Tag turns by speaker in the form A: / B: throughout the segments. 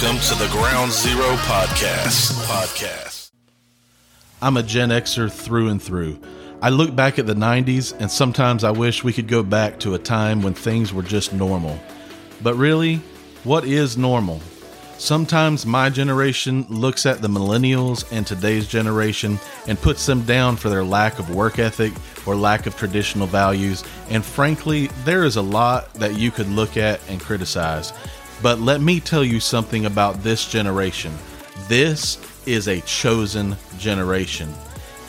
A: to the Ground Zero Podcast. Podcast.
B: I'm a Gen Xer through and through. I look back at the 90s and sometimes I wish we could go back to a time when things were just normal. But really, what is normal? Sometimes my generation looks at the millennials and today's generation and puts them down for their lack of work ethic or lack of traditional values. And frankly, there is a lot that you could look at and criticize. But let me tell you something about this generation. This is a chosen generation.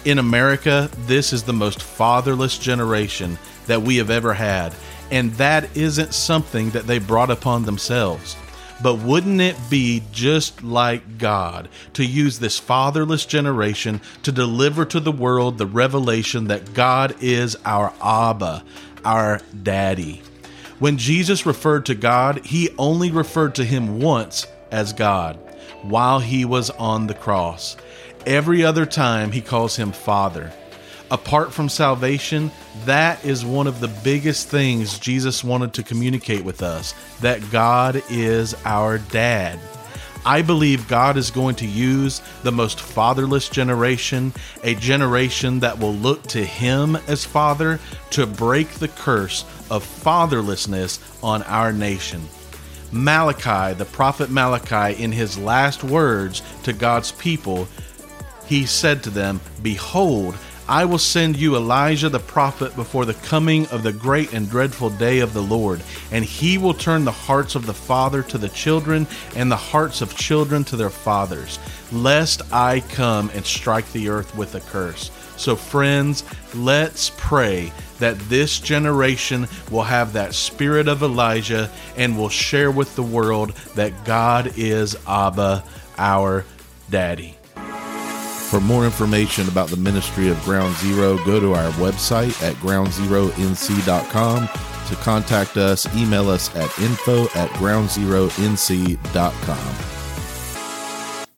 B: In America, this is the most fatherless generation that we have ever had, and that isn't something that they brought upon themselves. But wouldn't it be just like God to use this fatherless generation to deliver to the world the revelation that God is our Abba, our daddy? When Jesus referred to God, he only referred to him once as God while he was on the cross. Every other time, he calls him Father. Apart from salvation, that is one of the biggest things Jesus wanted to communicate with us that God is our dad. I believe God is going to use the most fatherless generation, a generation that will look to Him as Father, to break the curse of fatherlessness on our nation. Malachi, the prophet Malachi, in his last words to God's people, he said to them, Behold, I will send you Elijah the prophet before the coming of the great and dreadful day of the Lord, and he will turn the hearts of the father to the children, and the hearts of children to their fathers, lest I come and strike the earth with a curse. So, friends, let's pray that this generation will have that spirit of Elijah and will share with the world that God is Abba, our daddy. For more information about the ministry of Ground Zero, go to our website at groundzeronc.com. To contact us, email us at info at groundzeronc.com.